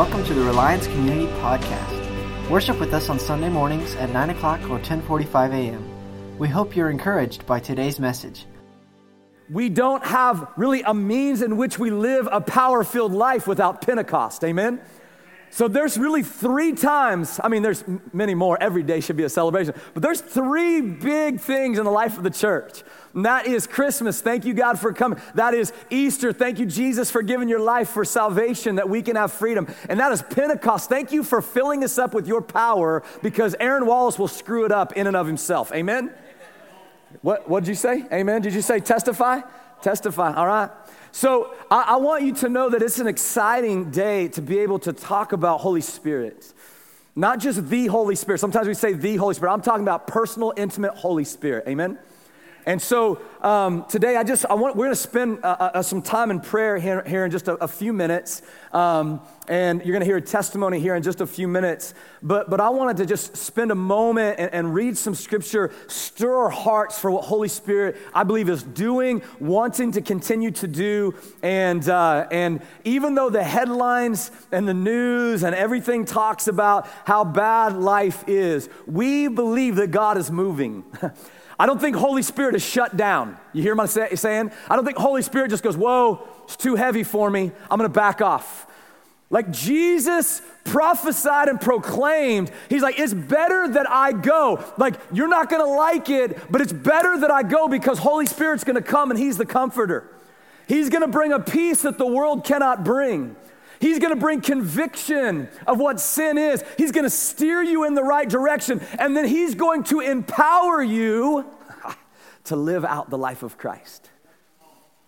Welcome to the Reliance Community Podcast. Worship with us on Sunday mornings at 9 o'clock or 1045 a.m. We hope you're encouraged by today's message. We don't have really a means in which we live a power filled life without Pentecost. Amen? So there's really three times, I mean, there's many more. Every day should be a celebration. But there's three big things in the life of the church. That is Christmas. Thank you, God, for coming. That is Easter. Thank you, Jesus, for giving your life for salvation that we can have freedom. And that is Pentecost. Thank you for filling us up with your power because Aaron Wallace will screw it up in and of himself. Amen? What did you say? Amen. Did you say testify? Testify. All right. So I, I want you to know that it's an exciting day to be able to talk about Holy Spirit. Not just the Holy Spirit. Sometimes we say the Holy Spirit. I'm talking about personal, intimate Holy Spirit. Amen. And so um, today, I just I want we're going to spend uh, uh, uh, some time in prayer here, here in just a, a few minutes, um, and you're going to hear a testimony here in just a few minutes. But but I wanted to just spend a moment and, and read some scripture, stir our hearts for what Holy Spirit I believe is doing, wanting to continue to do, and uh, and even though the headlines and the news and everything talks about how bad life is, we believe that God is moving. I don't think Holy Spirit is shut down. You hear what I'm saying? I don't think Holy Spirit just goes, whoa, it's too heavy for me. I'm going to back off. Like Jesus prophesied and proclaimed, he's like, it's better that I go. Like, you're not gonna like it, but it's better that I go because Holy Spirit's gonna come and he's the comforter. He's gonna bring a peace that the world cannot bring. He's gonna bring conviction of what sin is. He's gonna steer you in the right direction. And then He's going to empower you to live out the life of Christ.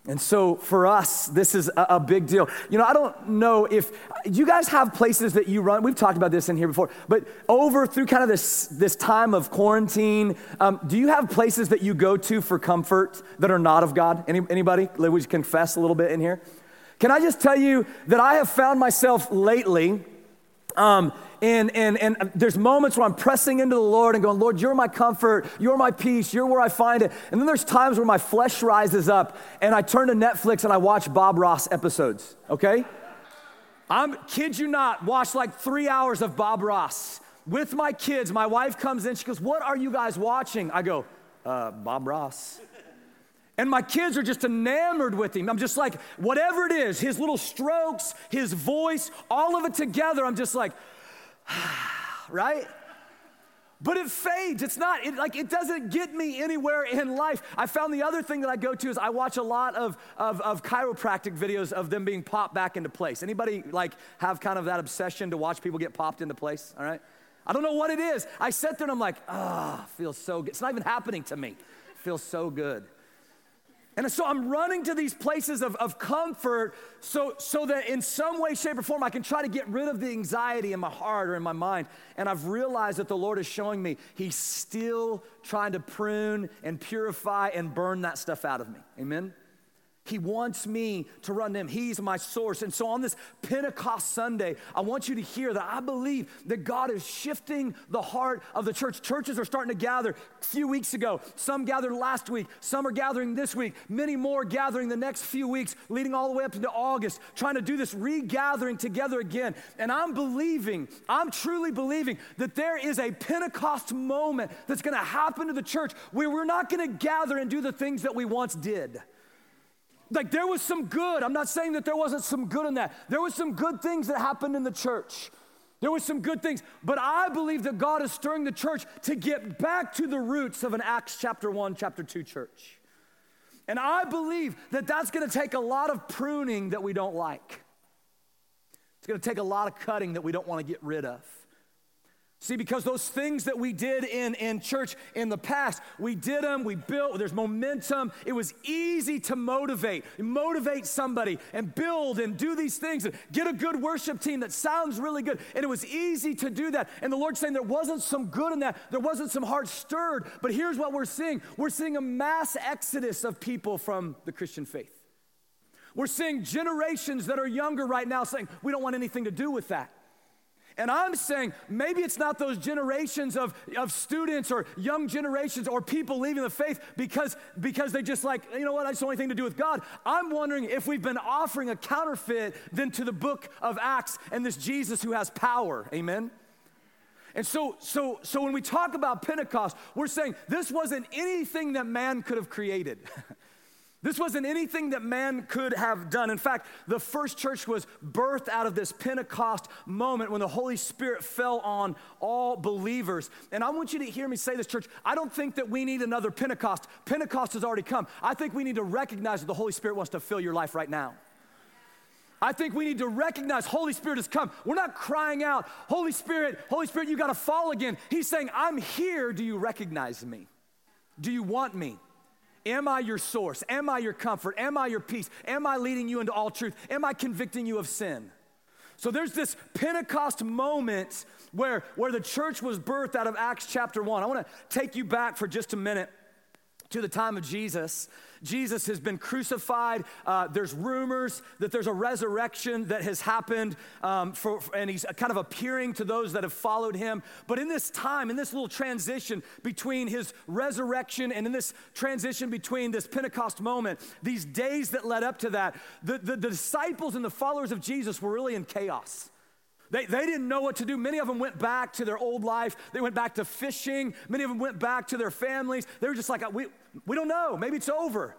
And so for us, this is a, big deal. You know, I don't know if you guys have places that you run. We've talked about this in here before, but over through kind of this, this time of quarantine, um, do you have places that you go to for comfort that are not of God? Any, anybody? You confess a little bit in here? Can I just tell you that I have found myself lately, um, and, and, and there's moments where I'm pressing into the Lord and going, Lord, you're my comfort, you're my peace, you're where I find it. And then there's times where my flesh rises up and I turn to Netflix and I watch Bob Ross episodes, okay? I'm, kid you not, watch like three hours of Bob Ross with my kids. My wife comes in, she goes, What are you guys watching? I go, uh, Bob Ross. And my kids are just enamored with him. I'm just like, whatever it is, his little strokes, his voice, all of it together, I'm just like, right? But it fades. It's not, it, like, it doesn't get me anywhere in life. I found the other thing that I go to is I watch a lot of, of, of chiropractic videos of them being popped back into place. Anybody, like, have kind of that obsession to watch people get popped into place? All right? I don't know what it is. I sit there and I'm like, ah, oh, feels so good. It's not even happening to me. It feels so good. And so I'm running to these places of, of comfort so, so that in some way, shape, or form, I can try to get rid of the anxiety in my heart or in my mind. And I've realized that the Lord is showing me He's still trying to prune and purify and burn that stuff out of me. Amen? He wants me to run to him. He's my source. And so on this Pentecost Sunday, I want you to hear that I believe that God is shifting the heart of the church. Churches are starting to gather a few weeks ago. Some gathered last week, some are gathering this week, many more gathering the next few weeks, leading all the way up into August, trying to do this regathering together again. And I'm believing, I'm truly believing that there is a Pentecost moment that's going to happen to the church where we're not going to gather and do the things that we once did. Like there was some good. I'm not saying that there wasn't some good in that. There was some good things that happened in the church. There was some good things, but I believe that God is stirring the church to get back to the roots of an Acts chapter 1, chapter 2 church. And I believe that that's going to take a lot of pruning that we don't like. It's going to take a lot of cutting that we don't want to get rid of. See, because those things that we did in, in church in the past, we did them, we built, there's momentum. It was easy to motivate, motivate somebody and build and do these things and get a good worship team that sounds really good. And it was easy to do that. And the Lord's saying there wasn't some good in that, there wasn't some heart stirred. But here's what we're seeing we're seeing a mass exodus of people from the Christian faith. We're seeing generations that are younger right now saying, we don't want anything to do with that. And I'm saying maybe it's not those generations of, of students or young generations or people leaving the faith because, because they just like, you know what, I just want anything to do with God. I'm wondering if we've been offering a counterfeit then to the book of Acts and this Jesus who has power. Amen? And so, so, so when we talk about Pentecost, we're saying this wasn't anything that man could have created. This wasn't anything that man could have done. In fact, the first church was birthed out of this Pentecost moment when the Holy Spirit fell on all believers. And I want you to hear me say this, church. I don't think that we need another Pentecost. Pentecost has already come. I think we need to recognize that the Holy Spirit wants to fill your life right now. I think we need to recognize Holy Spirit has come. We're not crying out, Holy Spirit, Holy Spirit, you got to fall again. He's saying, I'm here. Do you recognize me? Do you want me? Am I your source? Am I your comfort? Am I your peace? Am I leading you into all truth? Am I convicting you of sin? So there's this Pentecost moment where, where the church was birthed out of Acts chapter 1. I want to take you back for just a minute to the time of Jesus. Jesus has been crucified. Uh, there's rumors that there's a resurrection that has happened, um, for, and he's kind of appearing to those that have followed him. But in this time, in this little transition between his resurrection and in this transition between this Pentecost moment, these days that led up to that, the, the, the disciples and the followers of Jesus were really in chaos. They, they didn't know what to do. Many of them went back to their old life. They went back to fishing. Many of them went back to their families. They were just like, we, we don't know. Maybe it's over.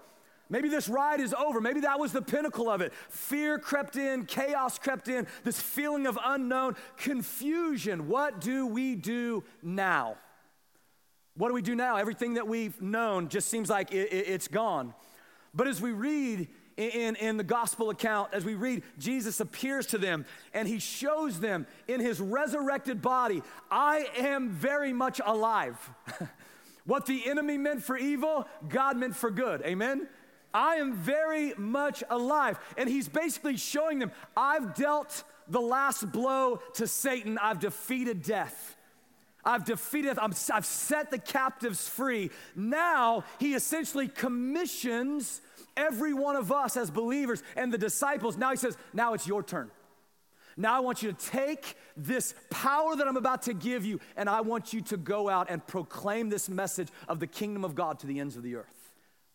Maybe this ride is over. Maybe that was the pinnacle of it. Fear crept in, chaos crept in, this feeling of unknown, confusion. What do we do now? What do we do now? Everything that we've known just seems like it, it, it's gone. But as we read in, in the gospel account, as we read, Jesus appears to them and he shows them in his resurrected body, I am very much alive. what the enemy meant for evil, God meant for good. Amen? I am very much alive. And he's basically showing them, I've dealt the last blow to Satan, I've defeated death. I've defeated, i have set the captives free. Now he essentially commissions every one of us as believers and the disciples. Now he says, Now it's your turn. Now I want you to take this power that I'm about to give you, and I want you to go out and proclaim this message of the kingdom of God to the ends of the earth.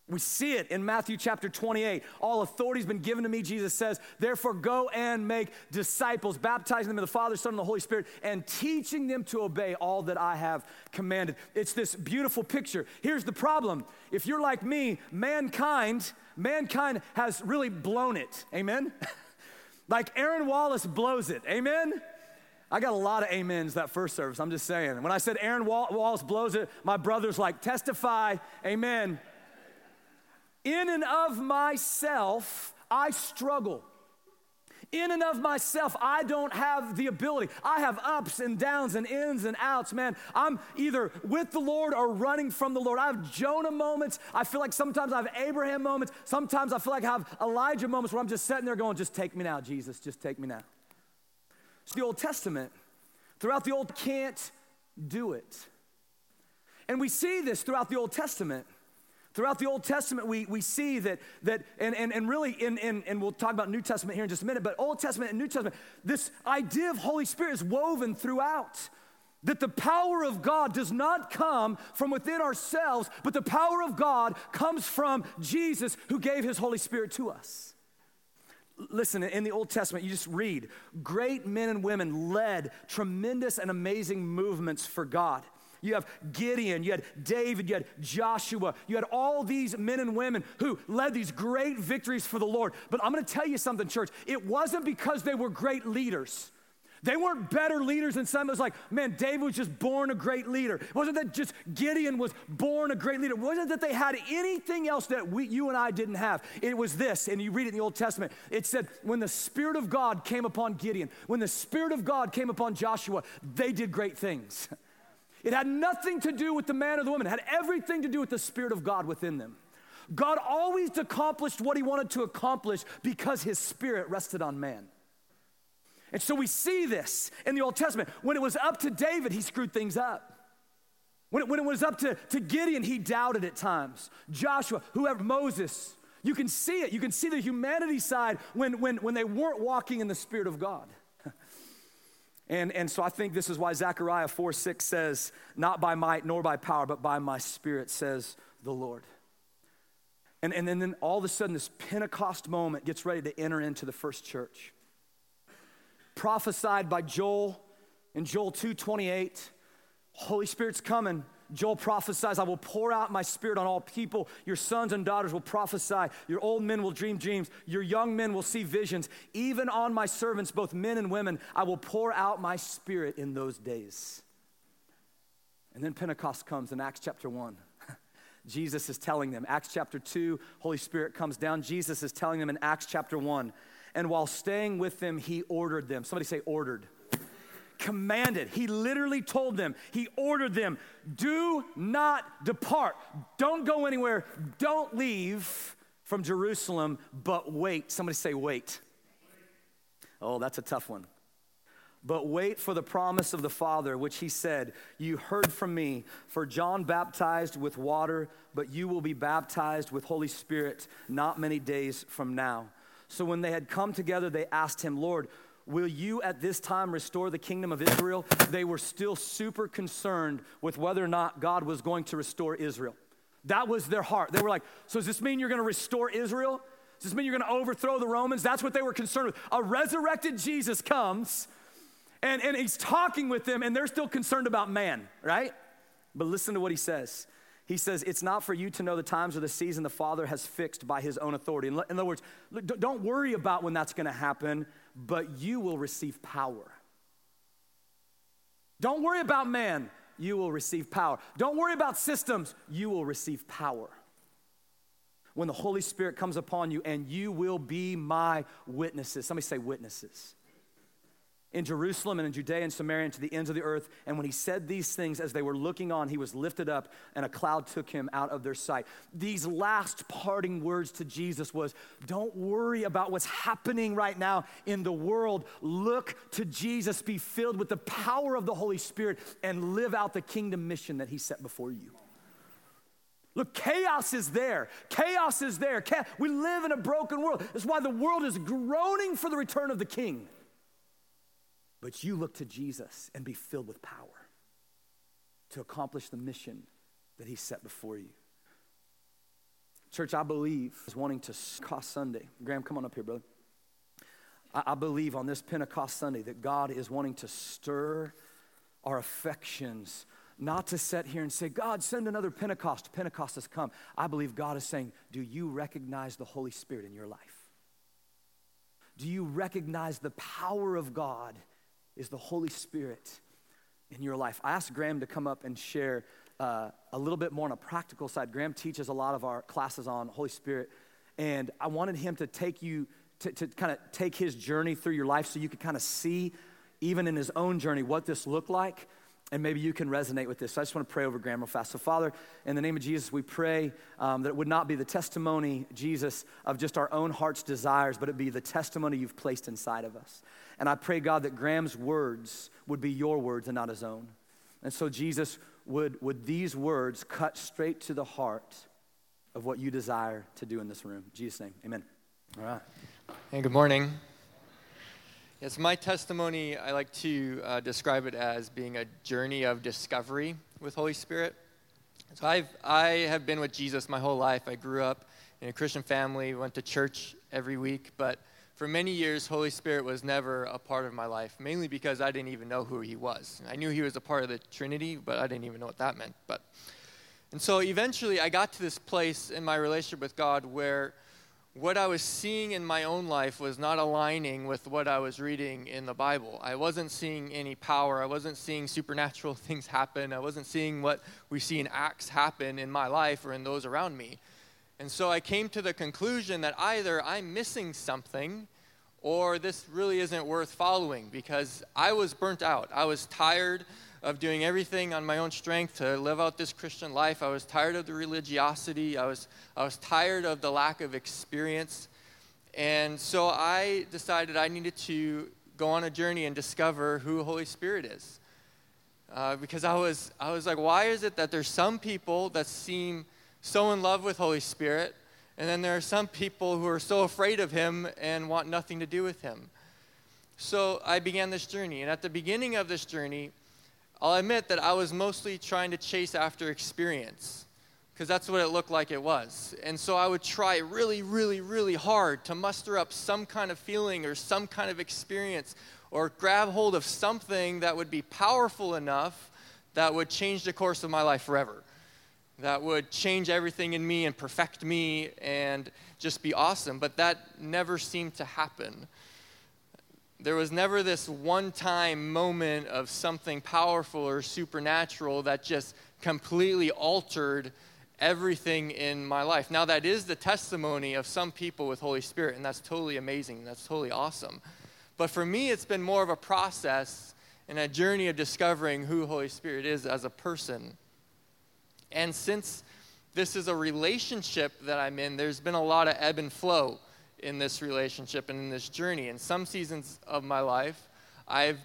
We see it in Matthew chapter 28. All authority has been given to me, Jesus says. Therefore, go and make disciples, baptizing them in the Father, Son, and the Holy Spirit, and teaching them to obey all that I have commanded. It's this beautiful picture. Here's the problem if you're like me, mankind, mankind has really blown it. Amen? like Aaron Wallace blows it. Amen? I got a lot of amens that first service. I'm just saying. When I said Aaron Wallace blows it, my brother's like, testify, amen. In and of myself, I struggle. In and of myself, I don't have the ability. I have ups and downs and ins and outs, man. I'm either with the Lord or running from the Lord. I have Jonah moments. I feel like sometimes I have Abraham moments. Sometimes I feel like I have Elijah moments where I'm just sitting there going, just take me now, Jesus, just take me now. It's the Old Testament. Throughout the Old, can't do it. And we see this throughout the Old Testament. Throughout the Old Testament, we, we see that, that and, and, and really, in, in, and we'll talk about New Testament here in just a minute, but Old Testament and New Testament, this idea of Holy Spirit is woven throughout. That the power of God does not come from within ourselves, but the power of God comes from Jesus who gave his Holy Spirit to us. Listen, in the Old Testament, you just read great men and women led tremendous and amazing movements for God. You have Gideon, you had David, you had Joshua, you had all these men and women who led these great victories for the Lord. But I'm gonna tell you something, church. It wasn't because they were great leaders. They weren't better leaders than some. It was like, man, David was just born a great leader. It wasn't that just Gideon was born a great leader. It wasn't that they had anything else that we, you and I didn't have. It was this, and you read it in the Old Testament. It said, when the Spirit of God came upon Gideon, when the Spirit of God came upon Joshua, they did great things. It had nothing to do with the man or the woman, it had everything to do with the Spirit of God within them. God always accomplished what he wanted to accomplish because his Spirit rested on man. And so we see this in the Old Testament. When it was up to David, he screwed things up. When it, when it was up to, to Gideon, he doubted at times. Joshua, whoever, Moses, you can see it. You can see the humanity side when, when, when they weren't walking in the Spirit of God. And, and so I think this is why Zechariah 4 6 says, Not by might nor by power, but by my spirit, says the Lord. And, and, then all of a sudden, this Pentecost moment gets ready to enter into the first church. Prophesied by Joel in Joel 2 28, Holy Spirit's coming. Joel prophesies, I will pour out my spirit on all people. Your sons and daughters will prophesy. Your old men will dream dreams. Your young men will see visions. Even on my servants, both men and women, I will pour out my spirit in those days. And then Pentecost comes in Acts chapter 1. Jesus is telling them. Acts chapter 2, Holy Spirit comes down. Jesus is telling them in Acts chapter 1. And while staying with them, he ordered them. Somebody say, ordered commanded. He literally told them, he ordered them, do not depart. Don't go anywhere. Don't leave from Jerusalem, but wait. Somebody say, wait. Oh, that's a tough one. But wait for the promise of the Father, which he said, You heard from me, for John baptized with water, but you will be baptized with Holy Spirit not many days from now. So when they had come together, they asked him, Lord, Will you at this time restore the kingdom of Israel? They were still super concerned with whether or not God was going to restore Israel. That was their heart. They were like, So does this mean you're going to restore Israel? Does this mean you're going to overthrow the Romans? That's what they were concerned with. A resurrected Jesus comes and, and he's talking with them, and they're still concerned about man, right? But listen to what he says. He says, It's not for you to know the times or the season the Father has fixed by his own authority. In other words, don't worry about when that's going to happen, but you will receive power. Don't worry about man, you will receive power. Don't worry about systems, you will receive power. When the Holy Spirit comes upon you, and you will be my witnesses. Somebody say, witnesses in Jerusalem and in Judea and Samaria and to the ends of the earth. And when he said these things, as they were looking on, he was lifted up and a cloud took him out of their sight. These last parting words to Jesus was, don't worry about what's happening right now in the world. Look to Jesus, be filled with the power of the Holy Spirit and live out the kingdom mission that he set before you. Look, chaos is there. Chaos is there. We live in a broken world. That's why the world is groaning for the return of the king. But you look to Jesus and be filled with power to accomplish the mission that He set before you. Church, I believe is wanting to cost Sunday. Graham, come on up here, brother. I, I believe on this Pentecost Sunday that God is wanting to stir our affections, not to sit here and say, God, send another Pentecost. Pentecost has come. I believe God is saying, Do you recognize the Holy Spirit in your life? Do you recognize the power of God is the Holy Spirit in your life. I asked Graham to come up and share uh, a little bit more on a practical side. Graham teaches a lot of our classes on Holy Spirit, and I wanted him to take you to, to kind of take his journey through your life so you could kind of see, even in his own journey, what this looked like and maybe you can resonate with this. So I just want to pray over Graham real fast. So, Father, in the name of Jesus, we pray um, that it would not be the testimony, Jesus, of just our own heart's desires, but it be the testimony you've placed inside of us. And I pray, God, that Graham's words would be your words and not his own. And so, Jesus, would, would these words cut straight to the heart of what you desire to do in this room? In Jesus' name, amen. All right. Hey, good morning. Yes, my testimony, I like to uh, describe it as being a journey of discovery with Holy Spirit. So I've, I have been with Jesus my whole life. I grew up in a Christian family, went to church every week, but for many years, Holy Spirit was never a part of my life, mainly because I didn't even know who he was. I knew he was a part of the Trinity, but I didn't even know what that meant. But, and so eventually, I got to this place in my relationship with God where what I was seeing in my own life was not aligning with what I was reading in the Bible. I wasn't seeing any power. I wasn't seeing supernatural things happen. I wasn't seeing what we see in Acts happen in my life or in those around me. And so I came to the conclusion that either I'm missing something or this really isn't worth following because I was burnt out. I was tired of doing everything on my own strength to live out this Christian life. I was tired of the religiosity. I was, I was tired of the lack of experience. And so I decided I needed to go on a journey and discover who Holy Spirit is. Uh, because I was, I was like, why is it that there's some people that seem so in love with Holy Spirit, and then there are some people who are so afraid of Him and want nothing to do with Him? So I began this journey. And at the beginning of this journey, I'll admit that I was mostly trying to chase after experience because that's what it looked like it was. And so I would try really, really, really hard to muster up some kind of feeling or some kind of experience or grab hold of something that would be powerful enough that would change the course of my life forever, that would change everything in me and perfect me and just be awesome. But that never seemed to happen. There was never this one time moment of something powerful or supernatural that just completely altered everything in my life. Now, that is the testimony of some people with Holy Spirit, and that's totally amazing. That's totally awesome. But for me, it's been more of a process and a journey of discovering who Holy Spirit is as a person. And since this is a relationship that I'm in, there's been a lot of ebb and flow in this relationship and in this journey. In some seasons of my life, I've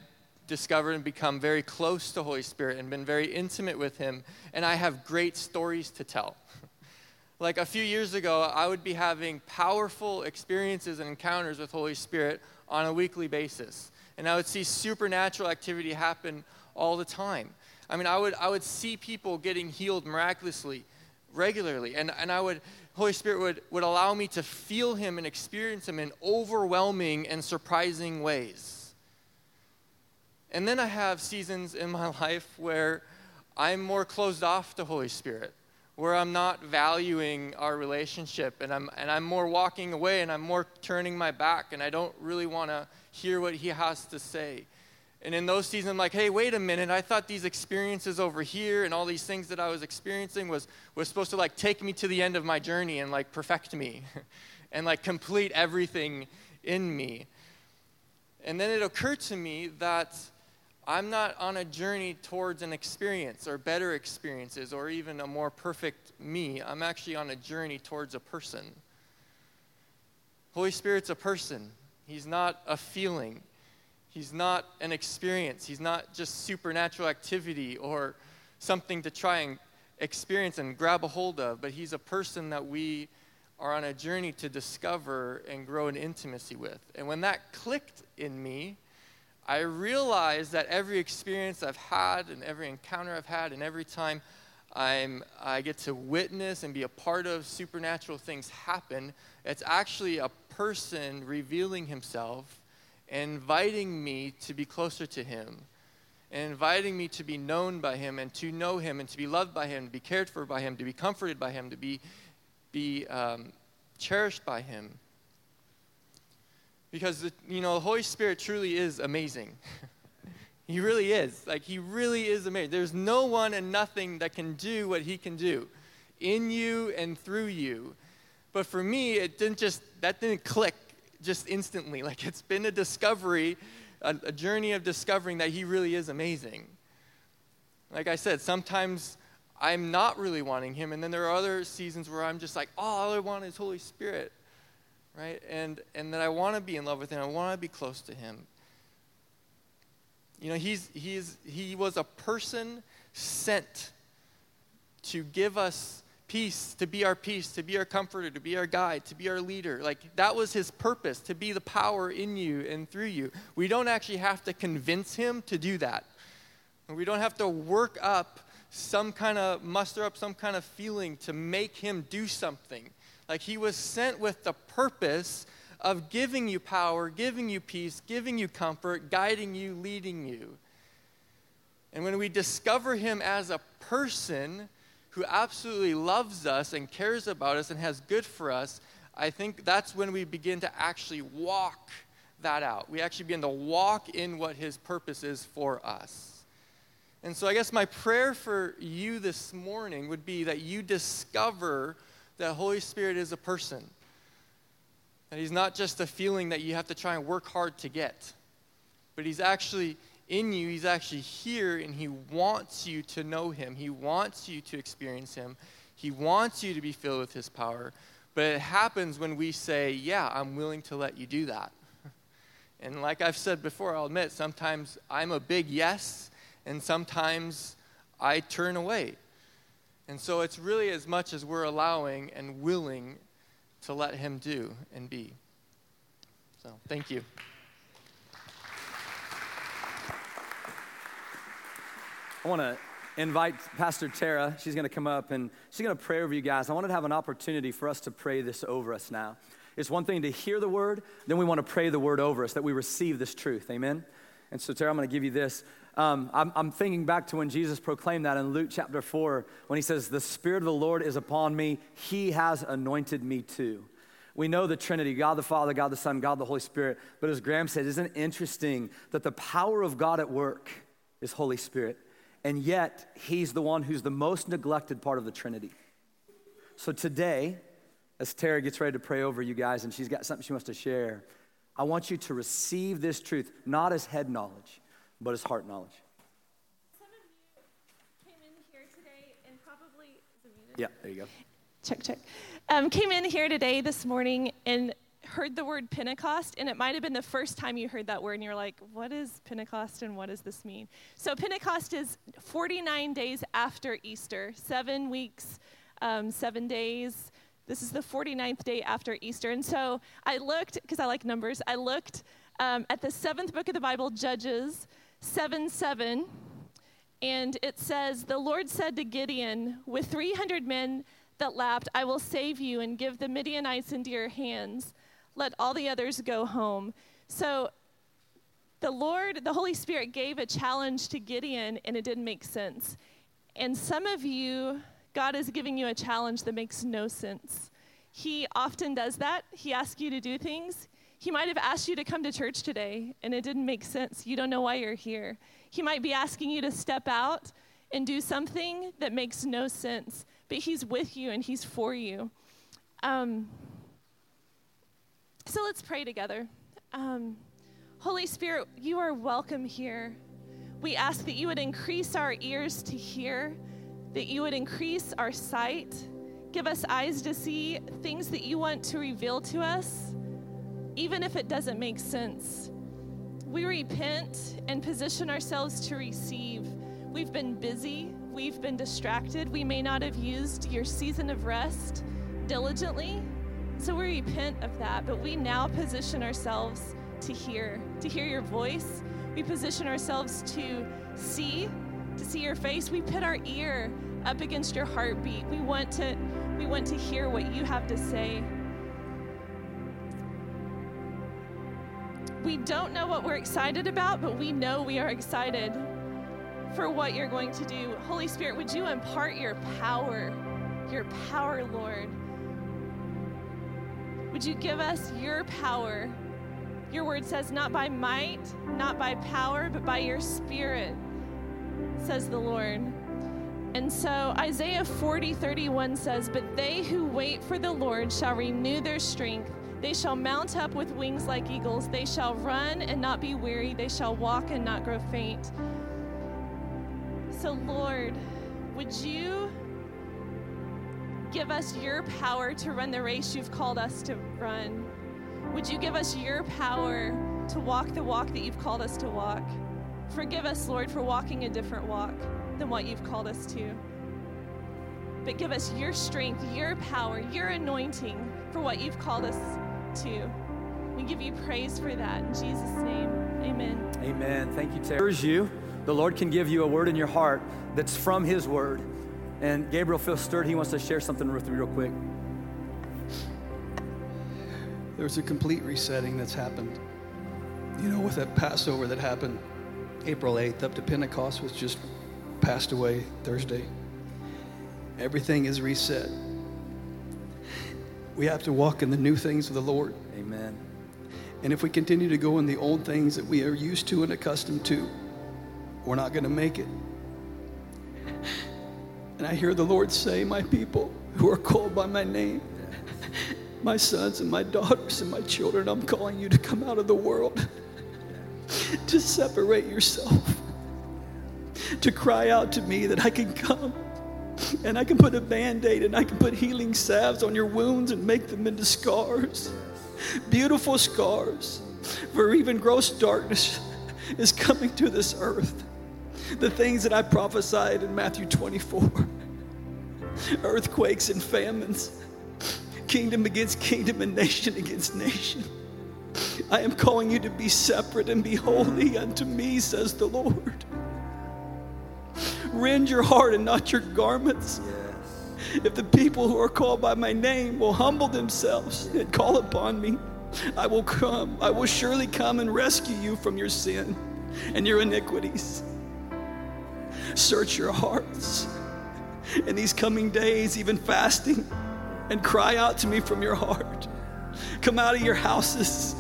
discovered and become very close to Holy Spirit and been very intimate with Him, and I have great stories to tell. like a few years ago, I would be having powerful experiences and encounters with Holy Spirit on a weekly basis, and I would see supernatural activity happen all the time. I mean, I would, I would see people getting healed miraculously, regularly, and, and I would, Holy Spirit would, would allow me to feel Him and experience Him in overwhelming and surprising ways. And then I have seasons in my life where I'm more closed off to Holy Spirit, where I'm not valuing our relationship and I'm, and I'm more walking away and I'm more turning my back and I don't really want to hear what He has to say. And in those seasons, I'm like, hey, wait a minute. I thought these experiences over here and all these things that I was experiencing was, was supposed to like take me to the end of my journey and like perfect me and like complete everything in me. And then it occurred to me that I'm not on a journey towards an experience or better experiences or even a more perfect me. I'm actually on a journey towards a person. Holy Spirit's a person, He's not a feeling. He's not an experience. He's not just supernatural activity or something to try and experience and grab a hold of, but He's a person that we are on a journey to discover and grow in intimacy with. And when that clicked in me, I realized that every experience I've had and every encounter I've had and every time I'm, I get to witness and be a part of supernatural things happen, it's actually a person revealing himself and inviting me to be closer to him and inviting me to be known by him and to know him and to be loved by him, to be cared for by him, to be comforted by him, to be, be um, cherished by him. Because, you know, the Holy Spirit truly is amazing. he really is. Like, he really is amazing. There's no one and nothing that can do what he can do in you and through you. But for me, it didn't just, that didn't click just instantly. Like, it's been a discovery, a, a journey of discovering that he really is amazing. Like I said, sometimes I'm not really wanting him, and then there are other seasons where I'm just like, oh, all I want is Holy Spirit right? And, and that I want to be in love with him. I want to be close to him. You know, he's, he's, he was a person sent to give us peace, to be our peace, to be our comforter, to be our guide, to be our leader. Like, that was his purpose, to be the power in you and through you. We don't actually have to convince him to do that. We don't have to work up some kind of, muster up some kind of feeling to make him do something. Like he was sent with the purpose of giving you power, giving you peace, giving you comfort, guiding you, leading you. And when we discover him as a person who absolutely loves us and cares about us and has good for us, I think that's when we begin to actually walk that out. We actually begin to walk in what his purpose is for us. And so I guess my prayer for you this morning would be that you discover that Holy Spirit is a person. That He's not just a feeling that you have to try and work hard to get, but He's actually in you. He's actually here, and He wants you to know Him. He wants you to experience Him. He wants you to be filled with His power. But it happens when we say, Yeah, I'm willing to let you do that. And like I've said before, I'll admit, sometimes I'm a big yes, and sometimes I turn away. And so it's really as much as we're allowing and willing to let Him do and be. So thank you. I want to invite Pastor Tara. She's going to come up and she's going to pray over you guys. I wanted to have an opportunity for us to pray this over us now. It's one thing to hear the word, then we want to pray the word over us that we receive this truth. Amen? And so, Tara, I'm going to give you this. Um, I'm, I'm, thinking back to when Jesus proclaimed that in Luke chapter 4, when he says, The Spirit of the Lord is upon me, he has anointed me too. We know the Trinity God the Father, God the Son, God the Holy Spirit. But as Graham said, isn't it interesting that the power of God at work is Holy Spirit? And yet, he's the one who's the most neglected part of the Trinity. So today, as Tara gets ready to pray over you guys and she's got something she wants to share, I want you to receive this truth, not as head knowledge, but as heart knowledge. Some of you came in here today and probably. Yeah, there you go. Check, check. Um, came in here today, this morning, and heard the word Pentecost, and it might have been the first time you heard that word, and you're like, what is Pentecost and what does this mean? So, Pentecost is 49 days after Easter, seven weeks, um, seven days. This is the 49th day after Easter. And so I looked, because I like numbers, I looked um, at the seventh book of the Bible, Judges 7 7. And it says, The Lord said to Gideon, With 300 men that lapped, I will save you and give the Midianites into your hands. Let all the others go home. So the Lord, the Holy Spirit gave a challenge to Gideon, and it didn't make sense. And some of you, God is giving you a challenge that makes no sense. He often does that. He asks you to do things. He might have asked you to come to church today, and it didn't make sense. You don't know why you're here. He might be asking you to step out and do something that makes no sense, but He's with you and He's for you. Um, so let's pray together. Um, Holy Spirit, you are welcome here. We ask that you would increase our ears to hear, that you would increase our sight, give us eyes to see things that you want to reveal to us, even if it doesn't make sense. We repent and position ourselves to receive. We've been busy, we've been distracted, we may not have used your season of rest diligently. So we repent of that, but we now position ourselves to hear, to hear your voice. We position ourselves to see, to see your face. We put our ear up against your heartbeat. We want to we want to hear what you have to say. We don't know what we're excited about, but we know we are excited for what you're going to do. Holy Spirit, would you impart your power, your power, Lord? Would you give us your power? Your word says, not by might, not by power, but by your spirit, says the Lord. And so Isaiah 40, 31 says, But they who wait for the Lord shall renew their strength. They shall mount up with wings like eagles. They shall run and not be weary. They shall walk and not grow faint. So, Lord, would you give us your power to run the race you've called us to run? Would you give us your power to walk the walk that you've called us to walk? Forgive us, Lord, for walking a different walk than what you've called us to. But give us your strength, your power, your anointing for what you've called us to. We give you praise for that. In Jesus' name, amen. Amen. Thank you, Tara. you. The Lord can give you a word in your heart that's from His word. And Gabriel feels stirred. He wants to share something with you real quick. There's a complete resetting that's happened. You know, with that Passover that happened April 8th up to Pentecost which just passed away Thursday. Everything is reset. We have to walk in the new things of the Lord. Amen. And if we continue to go in the old things that we are used to and accustomed to, we're not going to make it. And I hear the Lord say, My people who are called by my name, my sons and my daughters and my children, I'm calling you to come out of the world, to separate yourself, to cry out to me that I can come and I can put a band aid and I can put healing salves on your wounds and make them into scars. Beautiful scars, for even gross darkness is coming to this earth the things that I prophesied in Matthew 24 earthquakes and famines, kingdom against kingdom, and nation against nation. I am calling you to be separate and be holy unto me, says the Lord. Rend your heart and not your garments. If the people who are called by my name will humble themselves and call upon me, I will come. I will surely come and rescue you from your sin and your iniquities. Search your hearts in these coming days, even fasting, and cry out to me from your heart. Come out of your houses.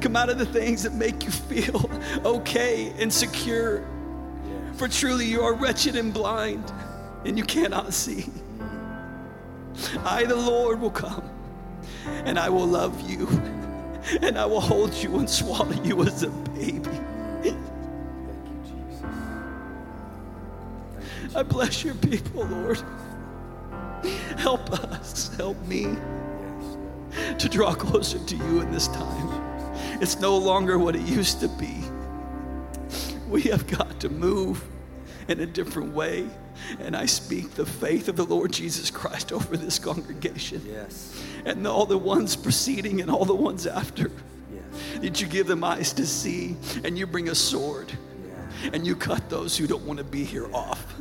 Come out of the things that make you feel okay and secure. For truly you are wretched and blind, and you cannot see. I, the Lord, will come, and I will love you, and I will hold you and swallow you as a baby. I bless your people, Lord. Help us, help me to draw closer to you in this time. It's no longer what it used to be. We have got to move in a different way. And I speak the faith of the Lord Jesus Christ over this congregation. Yes. And all the ones preceding and all the ones after. Yes. That you give them eyes to see and you bring a sword. And you cut those who don't want to be here off.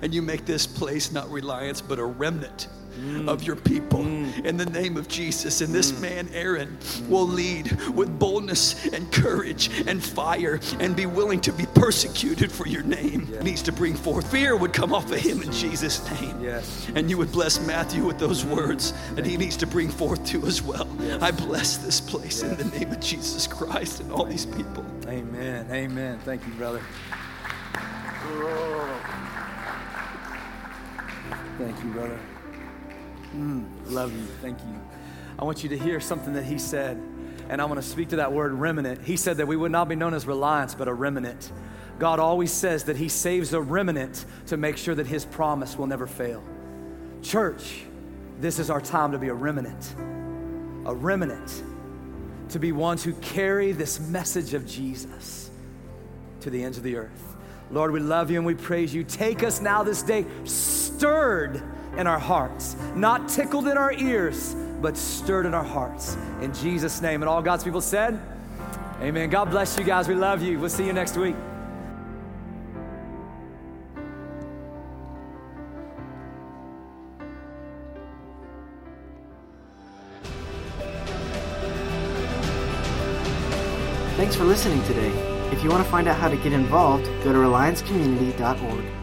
And you make this place not reliance, but a remnant Mm. of your people mm. in the name of Jesus. And this mm. man, Aaron, will lead with boldness and courage and fire and be willing to be persecuted for your name. Yeah. Needs to bring forth. Fear would come off of him in Jesus' name. Yes. And you would bless Matthew with those words that he needs to bring forth too as well. Yes. I bless this place in the name of Jesus Christ and all these people. Amen. Amen. Thank you, brother. Thank you, brother. Mm, love you. Thank you. I want you to hear something that he said, and I want to speak to that word remnant. He said that we would not be known as reliance, but a remnant. God always says that he saves a remnant to make sure that his promise will never fail. Church, this is our time to be a remnant. A remnant. To be ones who carry this message of Jesus to the ends of the earth. Lord, we love you and we praise you. Take us now this day stirred in our hearts, not tickled in our ears, but stirred in our hearts. In Jesus' name. And all God's people said, Amen. God bless you guys. We love you. We'll see you next week. Thanks for listening today. If you want to find out how to get involved, go to reliancecommunity.org.